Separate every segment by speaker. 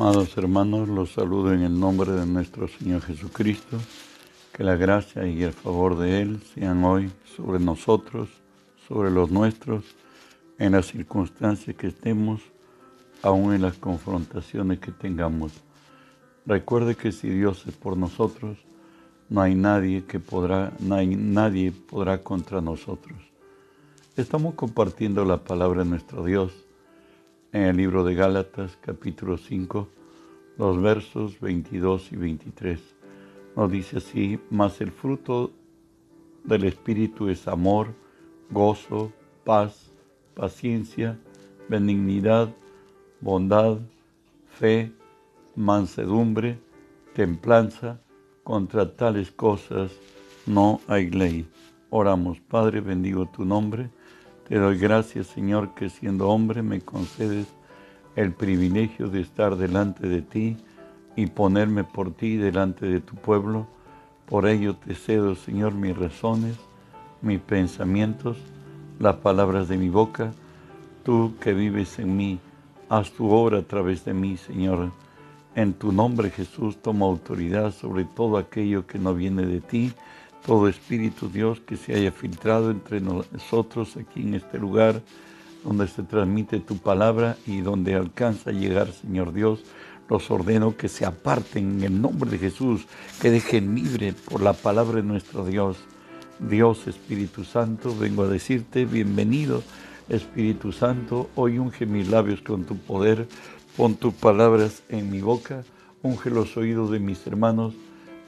Speaker 1: Amados hermanos, los saludo en el nombre de nuestro Señor Jesucristo. Que la gracia y el favor de Él sean hoy sobre nosotros, sobre los nuestros, en las circunstancias que estemos, aún en las confrontaciones que tengamos. Recuerde que si Dios es por nosotros, no hay nadie que podrá, nadie podrá contra nosotros. Estamos compartiendo la palabra de nuestro Dios en el libro de Gálatas capítulo 5, los versos 22 y 23. Nos dice así, mas el fruto del Espíritu es amor, gozo, paz, paciencia, benignidad, bondad, fe, mansedumbre, templanza. Contra tales cosas no hay ley. Oramos, Padre, bendigo tu nombre te doy gracias, Señor, que siendo hombre me concedes el privilegio de estar delante de ti y ponerme por ti delante de tu pueblo. Por ello te cedo, Señor, mis razones, mis pensamientos, las palabras de mi boca. Tú que vives en mí, haz tu obra a través de mí, Señor. En tu nombre, Jesús, toma autoridad sobre todo aquello que no viene de ti todo espíritu, Dios, que se haya filtrado entre nosotros aquí en este lugar donde se transmite tu palabra y donde alcanza a llegar, Señor Dios. Los ordeno que se aparten en el nombre de Jesús, que dejen libre por la palabra de nuestro Dios. Dios Espíritu Santo, vengo a decirte, bienvenido Espíritu Santo, hoy unge mis labios con tu poder, pon tus palabras en mi boca, unge los oídos de mis hermanos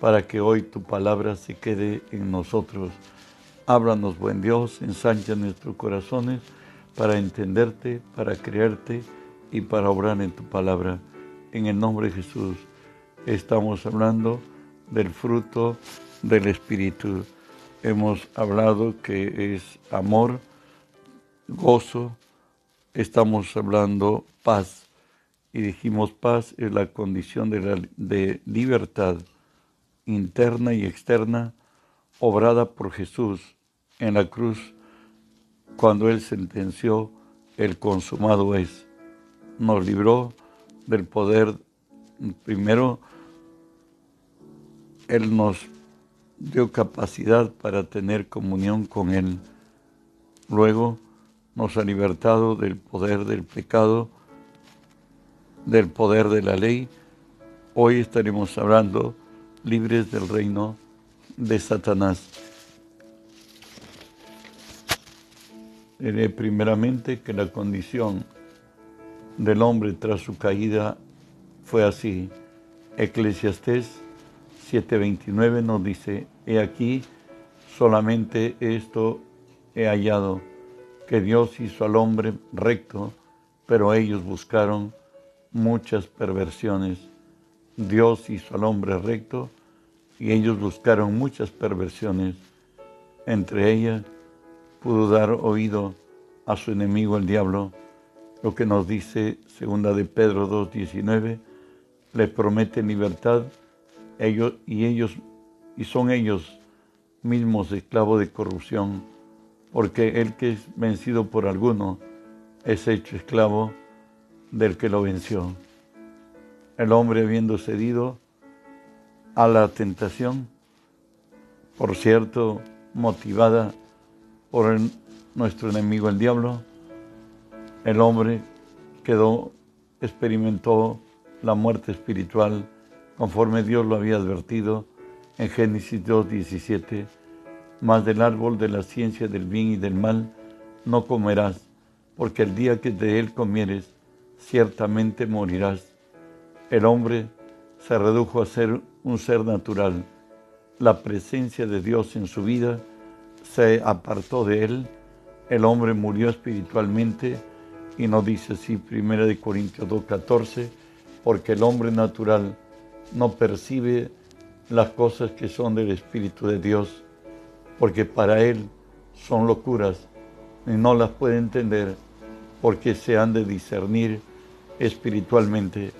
Speaker 1: para que hoy tu palabra se quede en nosotros. Háblanos, buen Dios, ensancha nuestros corazones para entenderte, para creerte y para obrar en tu palabra. En el nombre de Jesús estamos hablando del fruto del Espíritu. Hemos hablado que es amor, gozo, estamos hablando paz. Y dijimos paz es la condición de, libertad interna y externa obrada por Jesús en la cruz cuando Él sentenció el consumado es. Nos libró del poder, primero, Él nos dio capacidad para tener comunión con Él. Luego nos ha libertado del poder del pecado, del poder de la ley. Hoy estaremos hablando libres del reino de Satanás. Diré primeramente que la condición del hombre tras su caída fue así. Eclesiastés 7:29 nos dice, he aquí, solamente esto he hallado, que Dios hizo al hombre recto, pero ellos buscaron muchas perversiones. Dios hizo al hombre recto y ellos buscaron muchas perversiones. Entre ellas pudo dar oído a su enemigo el diablo, lo que nos dice segunda de Pedro 2:19, les promete libertad ellos y ellos y son ellos mismos esclavos de corrupción, porque el que es vencido por alguno es hecho esclavo del que lo venció el hombre habiendo cedido a la tentación, por cierto, motivada por nuestro enemigo el diablo, el hombre experimentó la muerte espiritual conforme Dios lo había advertido en Génesis 2.17, más del árbol de la ciencia del bien y del mal no comerás, porque el día que de él comieres, ciertamente morirás el hombre se redujo a ser un ser natural. La presencia de Dios en su vida se apartó de él. El hombre murió espiritualmente y nos dice así 1 de Corintios 2:14, porque el hombre natural no percibe las cosas que son del Espíritu de Dios, porque para él son locuras y no las puede entender porque se han de discernir espiritualmente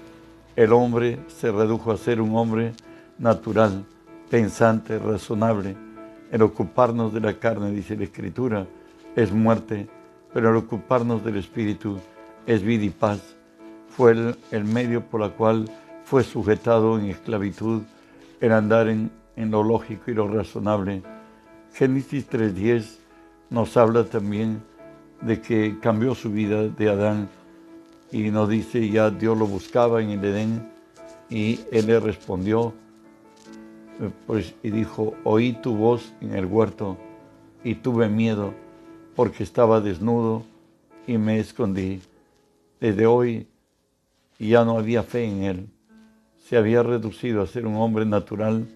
Speaker 1: el hombre se redujo a ser un hombre natural, pensante, razonable. El ocuparnos de la carne, dice la Escritura, es muerte, pero el ocuparnos del Espíritu es vida y paz. fue el, medio por el cual fue sujetado en esclavitud, en andar en, en lo lógico y lo razonable. Génesis 3.10 nos habla también de que cambió su vida de Adán y nos dice ya Dios lo buscaba en el Edén y él le respondió eh, pues, y dijo, oí tu voz en el huerto y tuve miedo porque estaba desnudo y me escondí. Desde hoy ya no había fe en él. Se había reducido a ser un hombre natural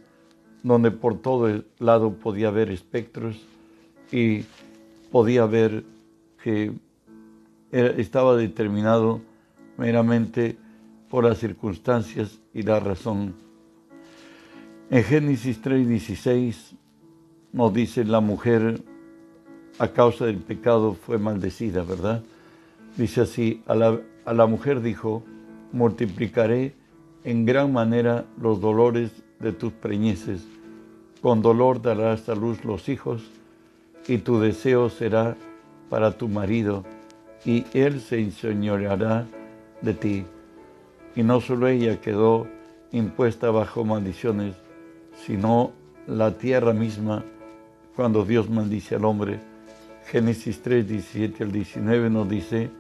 Speaker 1: donde por todo el lado podía ver espectros y podía ver que estaba determinado meramente por las circunstancias y la razón. En Génesis 3:16 nos dice la mujer a causa del pecado fue maldecida, ¿verdad? Dice así, a la, a la mujer dijo, multiplicaré en gran manera los dolores de tus preñeces, con dolor darás a luz los hijos, y tu deseo será para tu marido, y él se enseñoreará de ti. Y no solo ella quedó impuesta bajo maldiciones, sino la tierra misma, cuando Dios maldice al hombre. Génesis 3, 17 al 19 nos dice,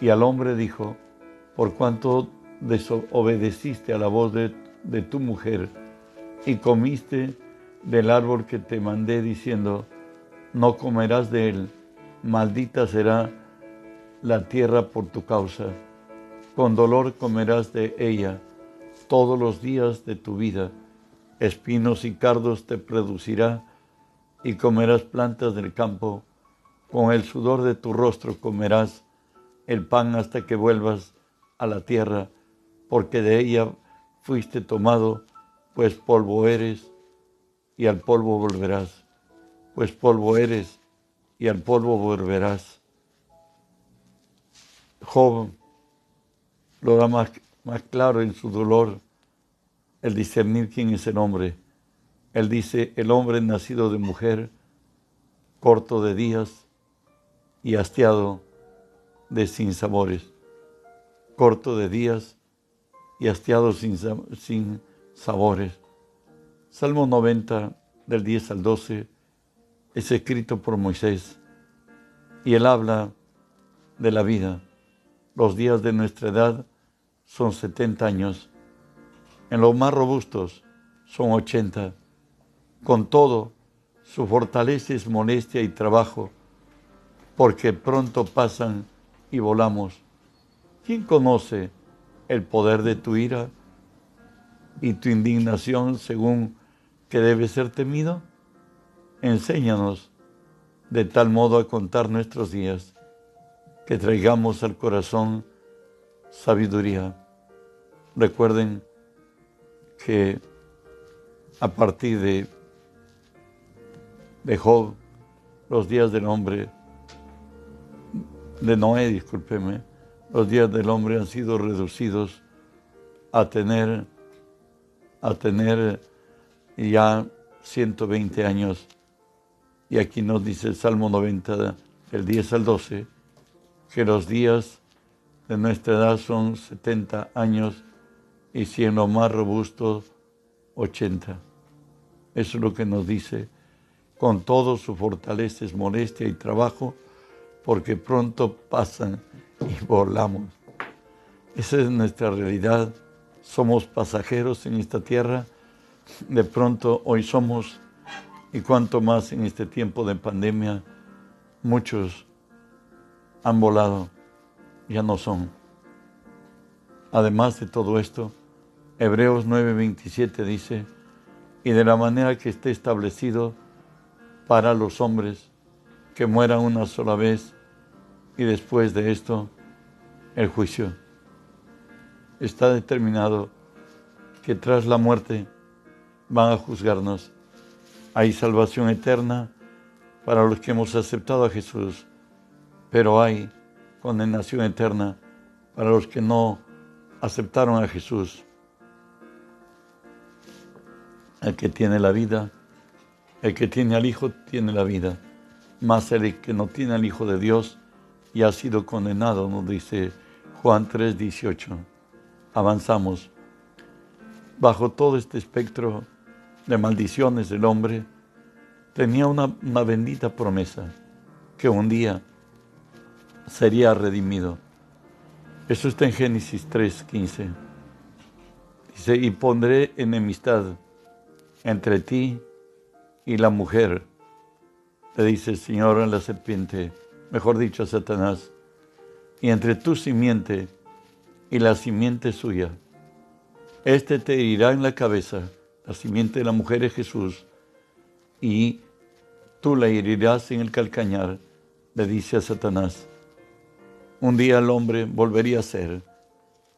Speaker 1: y al hombre dijo, por cuanto desobedeciste a la voz de, de tu mujer y comiste del árbol que te mandé diciendo, no comerás de él, maldita será la tierra por tu causa. Con dolor comerás de ella todos los días de tu vida. Espinos y cardos te producirá y comerás plantas del campo. Con el sudor de tu rostro comerás el pan hasta que vuelvas a la tierra, porque de ella fuiste tomado, pues polvo eres y al polvo volverás, pues polvo eres y al polvo volverás. Job lo da más, más claro en su dolor el discernir quién es el hombre. Él dice, el hombre nacido de mujer, corto de días y hastiado de sinsabores, corto de días y hastiado sin, sin sabores. Salmo 90 del 10 al 12 es escrito por Moisés y él habla de la vida. Los días de nuestra edad son 70 años. En los más robustos son 80. Con todo, su fortaleza es molestia y trabajo, porque pronto pasan y volamos. ¿Quién conoce el poder de tu ira y tu indignación según que debe ser temido? Enséñanos de tal modo a contar nuestros días que traigamos al corazón sabiduría. Recuerden que a partir de, de Job, los días del hombre, de Noé, discúlpeme, los días del hombre han sido reducidos a tener, a tener ya 120 años. Y aquí nos dice el Salmo 90, el 10 al 12, que los días de nuestra edad son 70 años y si en lo más robusto 80. Eso es lo que nos dice. Con todo su fortaleza es molestia y trabajo, porque pronto pasan y volamos. Esa es nuestra realidad. Somos pasajeros en esta tierra. De pronto hoy somos, y cuanto más en este tiempo de pandemia, muchos han volado, ya no son. Además de todo esto, Hebreos 9:27 dice, y de la manera que esté establecido para los hombres que mueran una sola vez y después de esto el juicio. Está determinado que tras la muerte van a juzgarnos. Hay salvación eterna para los que hemos aceptado a Jesús pero hay condenación eterna para los que no aceptaron a Jesús. El que tiene la vida, el que tiene al Hijo tiene la vida, más el que no tiene al Hijo de Dios y ha sido condenado, nos dice Juan 3:18. Avanzamos. Bajo todo este espectro de maldiciones del hombre, tenía una bendita promesa, que un día sería redimido. Eso está en Génesis 3:15. Dice, y pondré enemistad entre ti y la mujer. Le dice el Señor a la serpiente, mejor dicho a Satanás, y entre tu simiente y la simiente suya. Este te herirá en la cabeza, la simiente de la mujer es Jesús, y tú la herirás en el calcañar, le dice a Satanás. Un día el hombre volvería a ser,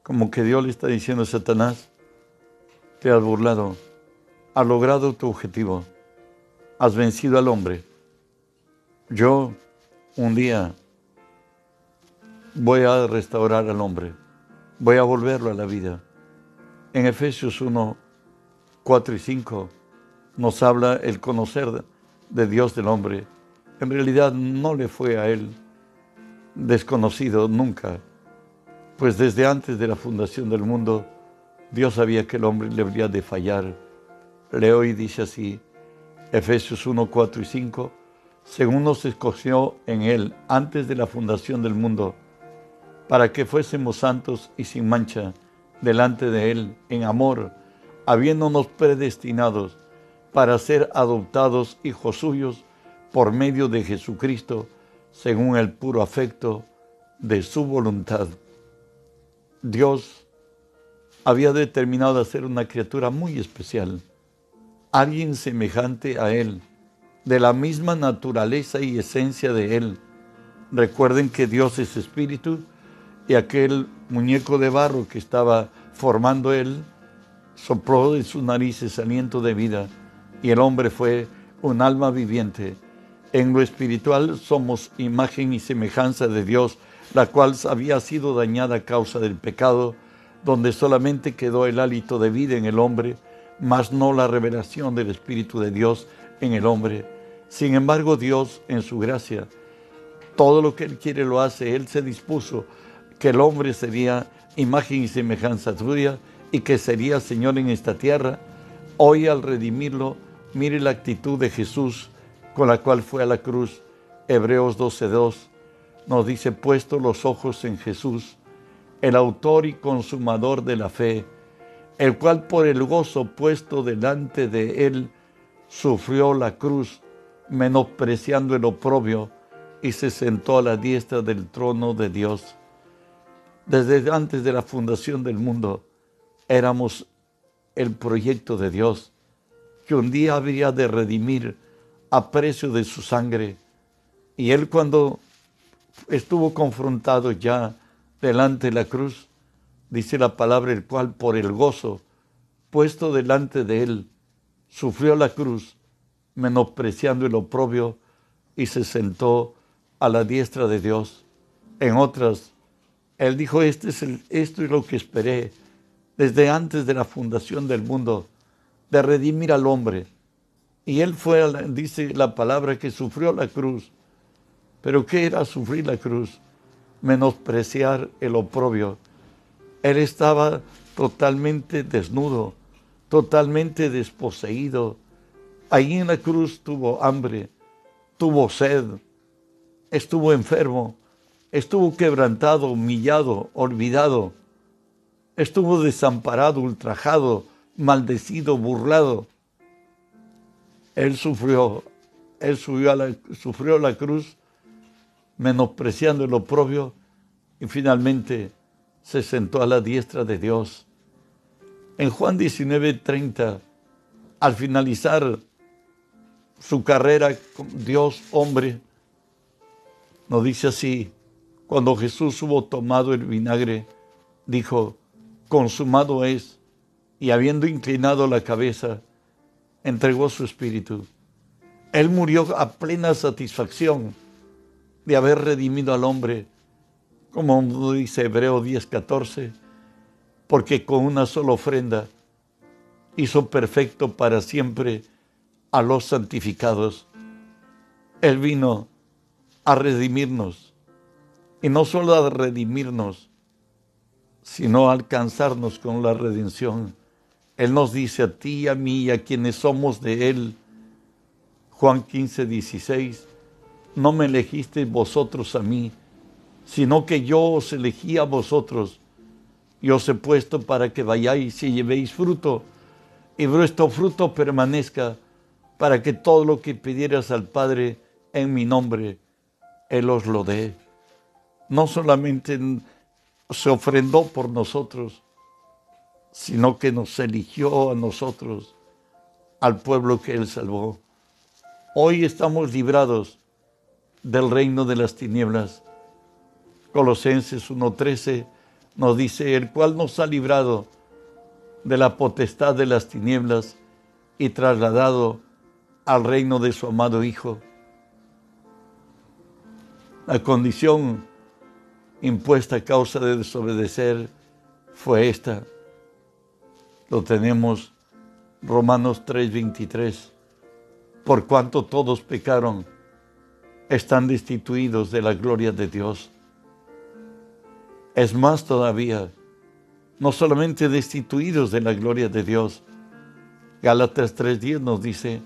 Speaker 1: como que Dios le está diciendo Satanás, te has burlado, has logrado tu objetivo, has vencido al hombre. Yo un día voy a restaurar al hombre, voy a volverlo a la vida. En Efesios 1, 4 y 5 nos habla el conocer de Dios del hombre. En realidad no le fue a él desconocido nunca, pues desde antes de la fundación del mundo, Dios sabía que el hombre le habría de fallar. Leo y dice así, Efesios 1, 4 y 5, según nos escogió en él antes de la fundación del mundo, para que fuésemos santos y sin mancha delante de él en amor, habiéndonos predestinados para ser adoptados hijos suyos por medio de Jesucristo, según el puro afecto de su voluntad. Dios había determinado hacer una criatura muy especial, alguien semejante a Él, de la misma naturaleza y esencia de Él. Recuerden que Dios es espíritu y aquel muñeco de barro que estaba formando Él sopló de sus narices aliento de vida y el hombre fue un alma viviente. En lo espiritual somos imagen y semejanza de Dios, la cual había sido dañada a causa del pecado donde solamente quedó el hálito de vida en el hombre, mas no la revelación del Espíritu de Dios en el hombre. Sin embargo, Dios, en su gracia, todo lo que Él quiere lo hace. Él se dispuso que el hombre sería imagen y semejanza suya y que sería Señor en esta tierra. Hoy al redimirlo, mire la actitud de Jesús con la cual fue a la cruz. Hebreos 12.2 nos dice, puesto los ojos en Jesús, el autor y consumador de la fe, el cual por el gozo puesto delante de él sufrió la cruz, menospreciando el oprobio, y se sentó a la diestra del trono de Dios. Desde antes de la fundación del mundo, éramos el proyecto de Dios, que un día habría de redimir a precio de su sangre. Y él cuando estuvo confrontado ya delante de la cruz, dice la palabra, el cual por el gozo puesto delante de él, sufrió la cruz, menospreciando el oprobio, y se sentó a la diestra de Dios. En otras, él dijo, este es el, esto es lo que esperé desde antes de la fundación del mundo, de redimir al hombre. Y él fue, dice la palabra, que sufrió la cruz. Pero ¿qué era sufrir la cruz? menospreciar el oprobio. Él estaba totalmente desnudo, totalmente desposeído. Ahí en la cruz tuvo hambre, tuvo sed, estuvo enfermo, estuvo quebrantado, humillado, olvidado, estuvo desamparado, ultrajado, maldecido, burlado. Él sufrió, él subió a la, sufrió la cruz menospreciando el oprobio y finalmente se sentó a la diestra de Dios. En Juan 19:30, al finalizar su carrera con Dios hombre, nos dice así, cuando Jesús hubo tomado el vinagre, dijo, consumado es, y habiendo inclinado la cabeza, entregó su espíritu. Él murió a plena satisfacción de haber redimido al hombre, como dice Hebreo 10:14, porque con una sola ofrenda hizo perfecto para siempre a los santificados. Él vino a redimirnos, y no solo a redimirnos, sino alcanzarnos con la redención. Él nos dice a ti a mí y a quienes somos de Él, Juan 15, 16, no me elegisteis vosotros a mí, sino que yo os elegí a vosotros y os he puesto para que vayáis y llevéis fruto, y vuestro fruto permanezca, para que todo lo que pidieras al Padre en mi nombre, Él os lo dé. No solamente se ofrendó por nosotros, sino que nos eligió a nosotros, al pueblo que Él salvó. Hoy estamos librados del reino de las tinieblas. Colosenses 1.13 nos dice, el cual nos ha librado de la potestad de las tinieblas y trasladado al reino de su amado Hijo. La condición impuesta a causa de desobedecer fue esta. Lo tenemos Romanos 3:23. Por cuanto todos pecaron, están destituidos de la gloria de Dios. Es más todavía, no solamente destituidos de la gloria de Dios. Gálatas 3:10 nos dice,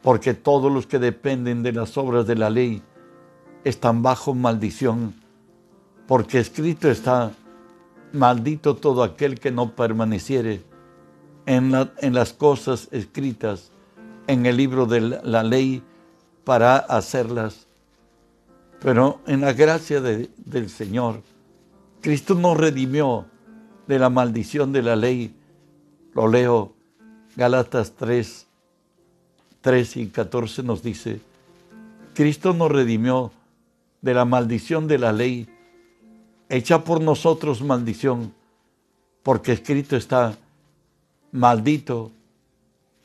Speaker 1: porque todos los que dependen de las obras de la ley están bajo maldición porque escrito está, maldito todo aquel que no permaneciere en, las cosas escritas en el libro de la ley para hacerlas. Pero en la gracia del Señor, Cristo nos redimió de la maldición de la ley. Lo leo, Galatas 3, 3 y 14 nos dice, Cristo nos redimió de la maldición de la ley hecha por nosotros maldición, porque escrito está, maldito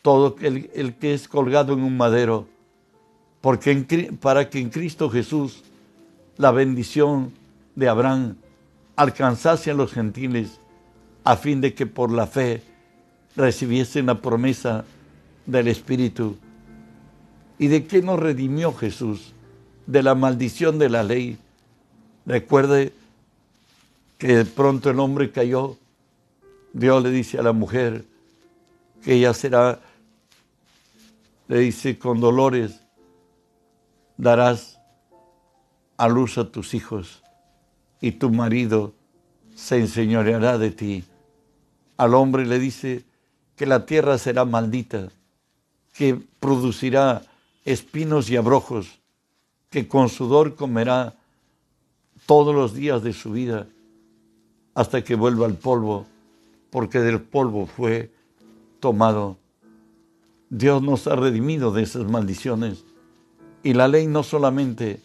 Speaker 1: todo el, el que es colgado en un madero, porque para que en Cristo Jesús la bendición de Abraham alcanzase a los gentiles, a fin de que por la fe recibiesen la promesa del Espíritu. ¿Y de qué nos redimió Jesús? De la maldición de la ley. Recuerde que de pronto el hombre cayó, Dios le dice a la mujer que ella será, le dice, con dolores darás a luz a tus hijos y tu marido se enseñoreará de ti. Al hombre le dice que la tierra será maldita, que producirá espinos y abrojos, que con sudor comerá todos los días de su vida hasta que vuelva al polvo, porque del polvo fue tomado. Dios nos ha redimido de esas maldiciones. Y la ley no solamente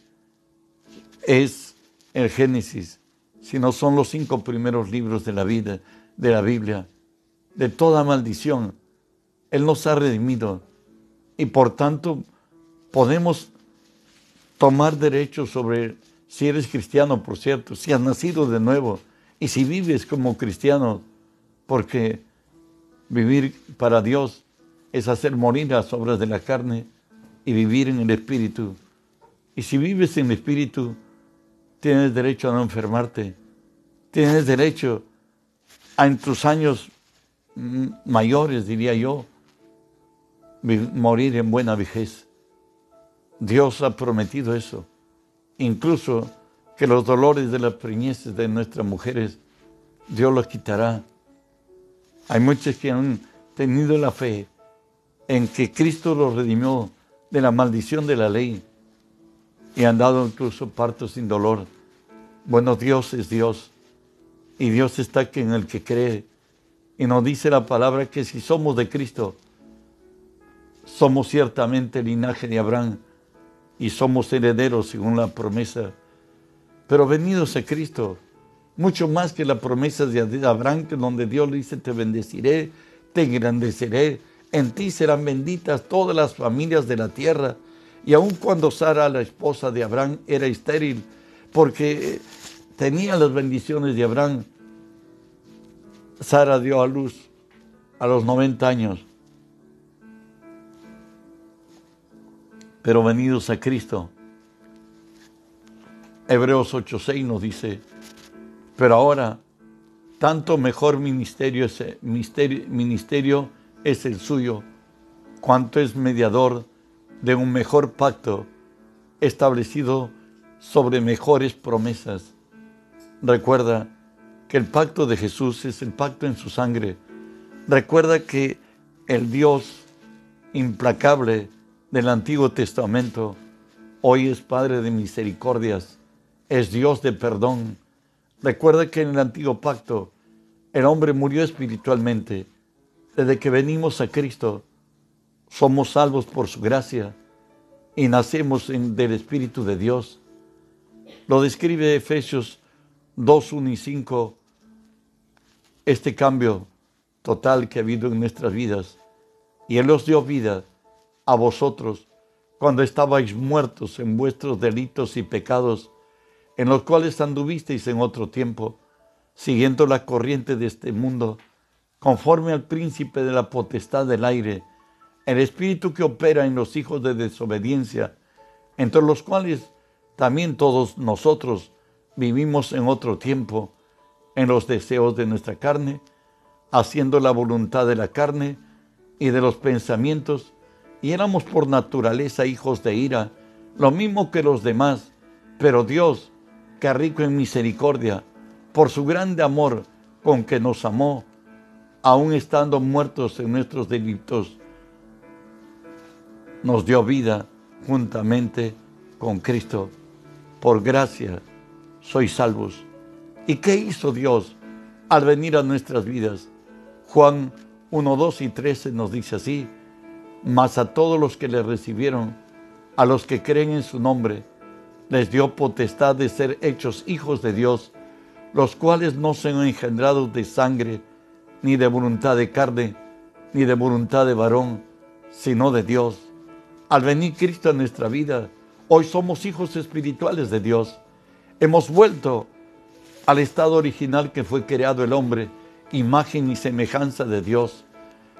Speaker 1: es el Génesis, sino son los cinco primeros libros de la vida, de la Biblia, de toda maldición. Él nos ha redimido y por tanto podemos tomar derechos sobre, si eres cristiano, por cierto, si has nacido de nuevo, y si vives como cristiano, porque vivir para Dios es hacer morir las obras de la carne y vivir en el Espíritu. Y si vives en el Espíritu, tienes derecho a no enfermarte. Tienes derecho a en tus años mayores, diría yo, morir en buena vejez. Dios ha prometido eso. Incluso que los dolores de las preñeces de nuestras mujeres, Dios los quitará. Hay muchos que han tenido la fe en que Cristo los redimió de la maldición de la ley y han dado incluso partos sin dolor. Bueno, Dios es Dios y Dios está en el que cree. Y nos dice la palabra que si somos de Cristo, somos ciertamente el linaje de Abraham y somos herederos según la promesa pero venidos a Cristo, mucho más que la promesa de Abraham, donde Dios le dice, te bendeciré, te engrandeceré, en ti serán benditas todas las familias de la tierra. Y aun cuando Sara, la esposa de Abraham, era estéril, porque tenía las bendiciones de Abraham, Sara dio a luz a los 90 años. Pero venidos a Cristo, Hebreos 8:6 nos dice, pero ahora tanto mejor ministerio es, ministerio es el suyo, cuanto es mediador de un mejor pacto establecido sobre mejores promesas. Recuerda que el pacto de Jesús es el pacto en su sangre. Recuerda que el Dios implacable del Antiguo Testamento hoy es Padre de misericordias, es Dios de perdón. Recuerda que en el Antiguo Pacto el hombre murió espiritualmente. Desde que venimos a Cristo, somos salvos por su gracia y nacemos del Espíritu de Dios. Lo describe Efesios 2, 1 y 5, este cambio total que ha habido en nuestras vidas. Y Él os dio vida a vosotros cuando estabais muertos en vuestros delitos y pecados, en los cuales anduvisteis en otro tiempo, siguiendo la corriente de este mundo, conforme al príncipe de la potestad del aire, el espíritu que opera en los hijos de desobediencia, entre los cuales también todos nosotros vivimos en otro tiempo, en los deseos de nuestra carne, haciendo la voluntad de la carne y de los pensamientos, y éramos por naturaleza hijos de ira, lo mismo que los demás, pero Dios, que rico en misericordia, por su grande amor con que nos amó, aun estando muertos en nuestros delitos, nos dio vida juntamente con Cristo. Por gracia sois salvos. ¿Y qué hizo Dios al venir a nuestras vidas? Juan 1, 2 y 13 nos dice así, mas a todos los que le recibieron, a los que creen en su nombre, les dio potestad de ser hechos hijos de Dios, los cuales no se han engendrado de sangre, ni de voluntad de carne, ni de voluntad de varón, sino de Dios. Al venir Cristo a nuestra vida, hoy somos hijos espirituales de Dios. Hemos vuelto al estado original que fue creado el hombre, imagen y semejanza de Dios.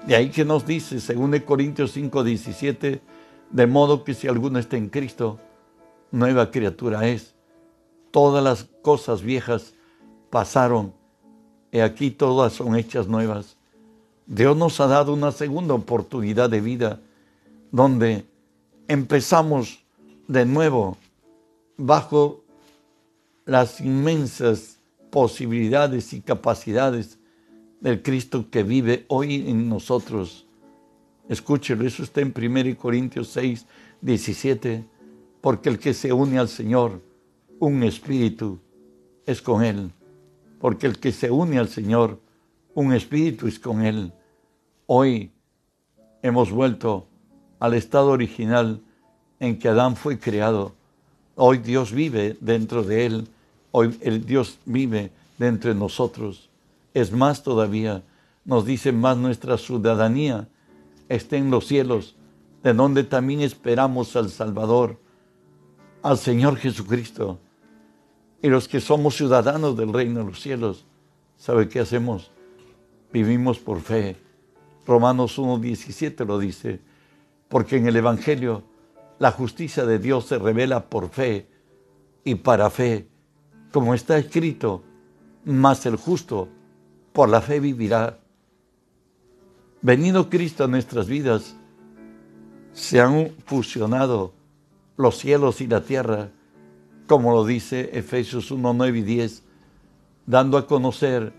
Speaker 1: De ahí que nos dice, según Corintios 5, 17, de modo que si alguno está en Cristo, nueva criatura es. Todas las cosas viejas pasaron, y aquí todas son hechas nuevas. Dios nos ha dado una segunda oportunidad de vida, donde empezamos de nuevo bajo las inmensas posibilidades y capacidades del Cristo que vive hoy en nosotros. Escúchelo, eso está en 1 Corintios 6, 17, porque el que se une al Señor, un espíritu, es con Él. Porque el que se une al Señor, un espíritu es con Él. Hoy hemos vuelto al estado original en que Adán fue creado. Hoy Dios vive dentro de él, hoy el Dios vive dentro de nosotros. Es más todavía, nos dice más nuestra ciudadanía está en los cielos, de donde también esperamos al Salvador, al Señor Jesucristo. Y los que somos ciudadanos del reino de los cielos, ¿sabe qué hacemos? Vivimos por fe. Romanos 1.17 lo dice porque en el Evangelio la justicia de Dios se revela por fe y para fe, como está escrito, mas el justo por la fe vivirá. Venido Cristo a nuestras vidas, se han fusionado los cielos y la tierra, como lo dice Efesios 1, 9 y 10, dando a conocer,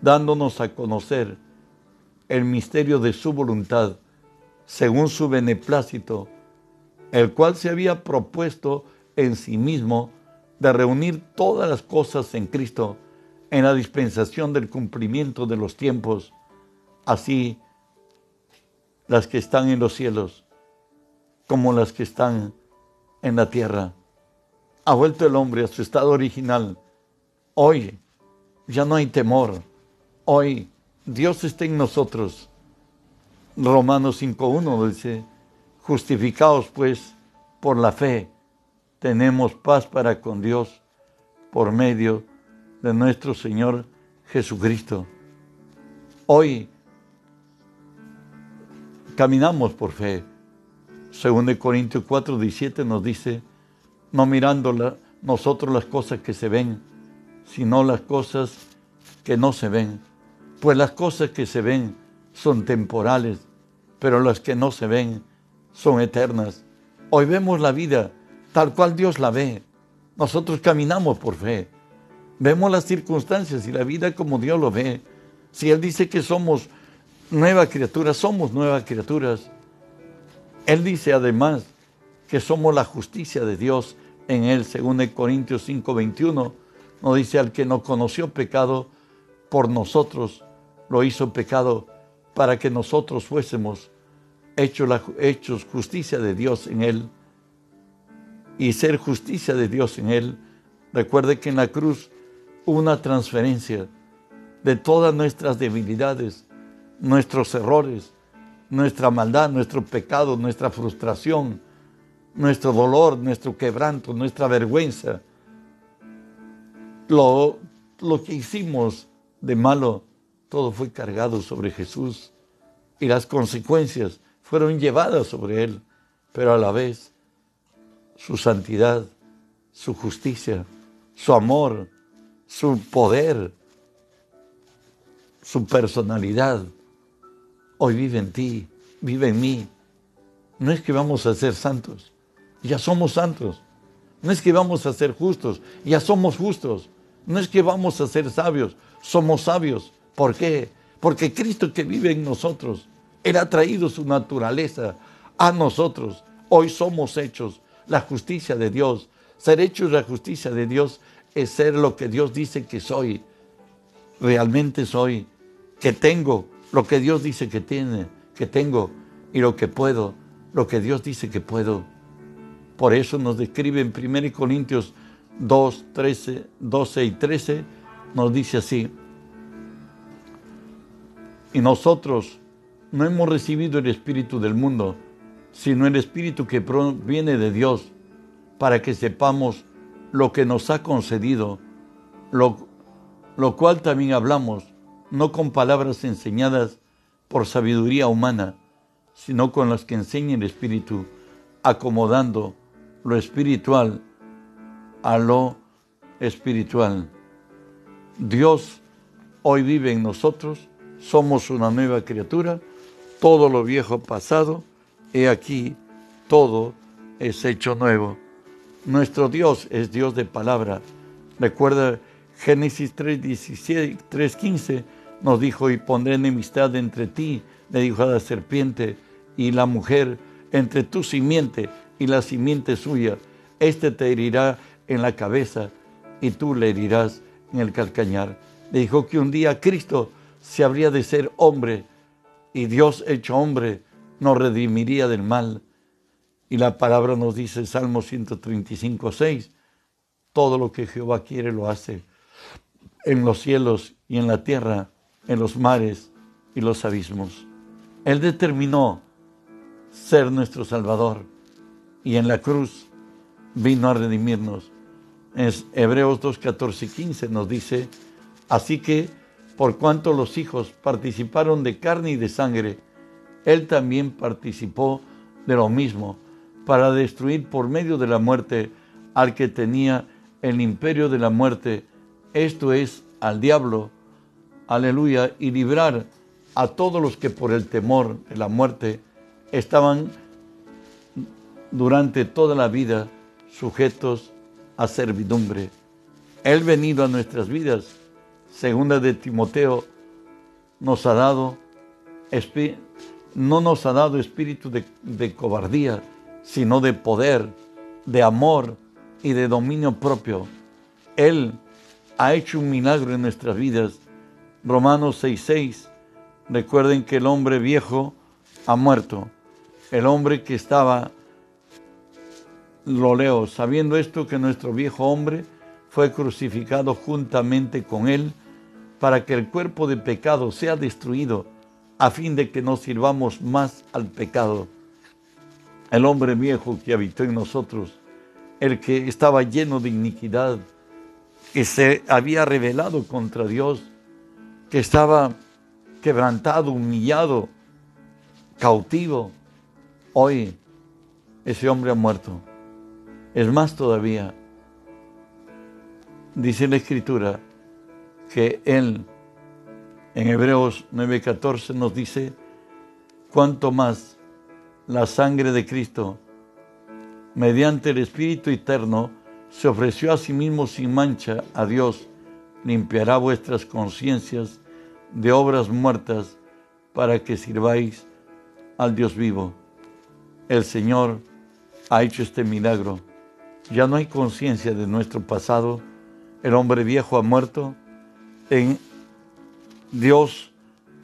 Speaker 1: dándonos a conocer el misterio de su voluntad según su beneplácito, el cual se había propuesto en sí mismo de reunir todas las cosas en Cristo en la dispensación del cumplimiento de los tiempos, así las que están en los cielos como las que están en la tierra. Ha vuelto el hombre a su estado original. Hoy ya no hay temor. Hoy Dios está en nosotros Romanos 5.1 dice, justificados pues por la fe, tenemos paz para con Dios por medio de nuestro Señor Jesucristo. Hoy caminamos por fe. Según de Corintios 4, 17 nos dice, no mirando nosotros las cosas que se ven, sino las cosas que no se ven. Pues las cosas que se ven son temporales, pero las que no se ven son eternas. Hoy vemos la vida tal cual Dios la ve. Nosotros caminamos por fe. Vemos las circunstancias y la vida como Dios lo ve. Si Él dice que somos nuevas criaturas, somos nuevas criaturas. Él dice además que somos la justicia de Dios en Él, según el Corintios 5:21, nos dice al que no conoció pecado por nosotros, lo hizo pecado para que nosotros fuésemos hechos, hechos justicia de Dios en Él. Y ser justicia de Dios en Él, recuerde que en la cruz una transferencia de todas nuestras debilidades, nuestros errores, nuestra maldad, nuestro pecado, nuestra frustración, nuestro dolor, nuestro quebranto, nuestra vergüenza, lo, lo que hicimos de malo, todo fue cargado sobre Jesús y las consecuencias fueron llevadas sobre Él, pero a la vez su santidad, su justicia, su amor, su poder, su personalidad, hoy vive en ti, vive en mí. No es que vamos a ser santos, ya somos santos. No es que vamos a ser justos, ya somos justos. No es que vamos a ser sabios, somos sabios. ¿Por qué? Porque Cristo que vive en nosotros, Él ha traído su naturaleza a nosotros. Hoy somos hechos la justicia de Dios. Ser hechos la justicia de Dios es ser lo que Dios dice que soy. Realmente soy. Que tengo lo que Dios dice que tiene, que tengo. Y lo que puedo, lo que Dios dice que puedo. Por eso nos describe en 1 Corintios 2, 13, 12 y 13, nos dice así. Y nosotros no hemos recibido el Espíritu del mundo, sino el Espíritu que proviene de Dios, para que sepamos lo que nos ha concedido, lo, lo cual también hablamos, no con palabras enseñadas por sabiduría humana, sino con las que enseña el Espíritu, acomodando lo espiritual a lo espiritual. Dios hoy vive en nosotros, somos una nueva criatura, todo lo viejo pasado, he aquí, todo es hecho nuevo. Nuestro Dios es Dios de palabra. Recuerda Génesis 3.15 nos dijo, y pondré enemistad entre ti, le dijo a la serpiente, y la mujer, entre tu simiente y la simiente suya. Este te herirá en la cabeza y tú le herirás en el calcañar. Le dijo que un día Cristo se habría de ser hombre y Dios hecho hombre nos redimiría del mal. Y la palabra nos dice, Salmo 135, 6, todo lo que Jehová quiere lo hace en los cielos y en la tierra, en los mares y los abismos. Él determinó ser nuestro Salvador y en la cruz vino a redimirnos. Es Hebreos 2, 14 y 15 nos dice, así que por cuanto los hijos participaron de carne y de sangre, él también participó de lo mismo, para destruir por medio de la muerte al que tenía el imperio de la muerte, esto es, al diablo, aleluya, y librar a todos los que por el temor de la muerte estaban durante toda la vida sujetos a servidumbre. Él venido a nuestras vidas, segunda de Timoteo, nos ha dado, no nos ha dado espíritu de, de cobardía, sino de poder, de amor y de dominio propio. Él ha hecho un milagro en nuestras vidas. Romanos 6:6. Recuerden que el hombre viejo ha muerto. El hombre que estaba lo leo, sabiendo esto que nuestro viejo hombre fue crucificado juntamente con él para que el cuerpo de pecado sea destruido, a fin de que no sirvamos más al pecado. El hombre viejo que habitó en nosotros, el que estaba lleno de iniquidad, que se había rebelado contra Dios, que estaba quebrantado, humillado, cautivo, hoy ese hombre ha muerto. Es más todavía, dice la Escritura, que Él En Hebreos 9:14 nos dice, cuanto más la sangre de Cristo, mediante el Espíritu Eterno, se ofreció a sí mismo sin mancha a Dios, limpiará vuestras conciencias de obras muertas para que sirváis al Dios vivo. El Señor ha hecho este milagro. Ya no hay conciencia de nuestro pasado. El hombre viejo ha muerto. En Dios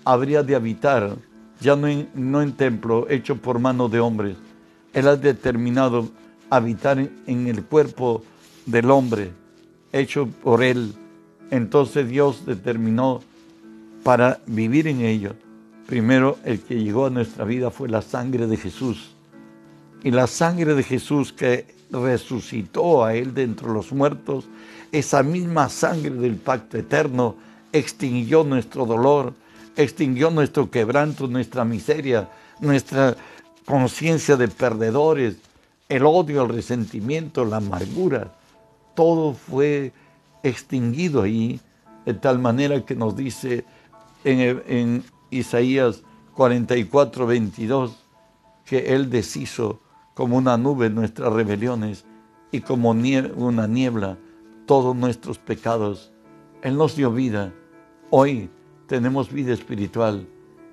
Speaker 1: habría de habitar, ya no en, no en templo hecho por mano de hombres. Él ha determinado habitar en el cuerpo del hombre, hecho por Él. Entonces Dios determinó para vivir en ello. Primero, el que llegó a nuestra vida fue la sangre de Jesús. Y la sangre de Jesús que resucitó a Él de entre los muertos, esa misma sangre del pacto eterno, extinguió nuestro dolor, extinguió nuestro quebranto, nuestra miseria, nuestra conciencia de perdedores, el odio, el resentimiento, la amargura. Todo fue extinguido ahí, de tal manera que nos dice en, Isaías 44, 22, que Él deshizo como una nube nuestras rebeliones y como una niebla todos nuestros pecados. Él nos dio vida Hoy tenemos vida espiritual.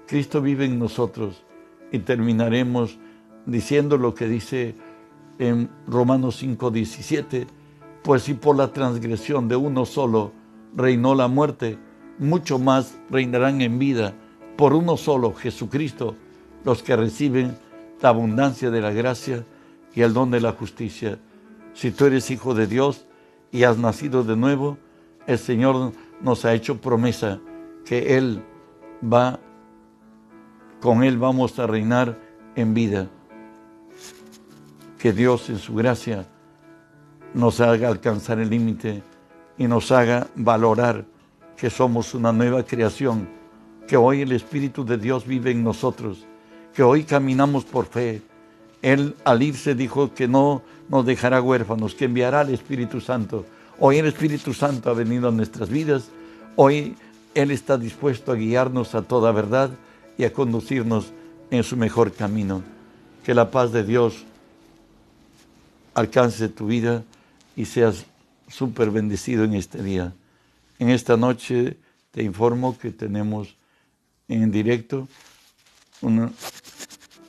Speaker 1: Cristo vive en nosotros y terminaremos diciendo lo que dice en Romanos 5:17, pues si por la transgresión de uno solo reinó la muerte, mucho más reinarán en vida por uno solo, Jesucristo, los que reciben la abundancia de la gracia y el don de la justicia. Si tú eres hijo de Dios y has nacido de nuevo, el Señor nos ha hecho promesa que Él va, con Él vamos a reinar en vida. Que Dios en su gracia nos haga alcanzar el límite y nos haga valorar que somos una nueva creación, que hoy el Espíritu de Dios vive en nosotros, que hoy caminamos por fe. Él al irse dijo que no nos dejará huérfanos, que enviará al Espíritu Santo Hoy el Espíritu Santo ha venido a nuestras vidas. Hoy Él está dispuesto a guiarnos a toda verdad y a conducirnos en su mejor camino. Que la paz de Dios alcance tu vida y seas súper bendecido en este día. En esta noche te informo que tenemos en directo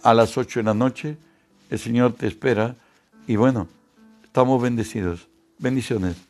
Speaker 1: a las 8 de la noche. El Señor te espera y bueno, estamos bendecidos. Bendiciones.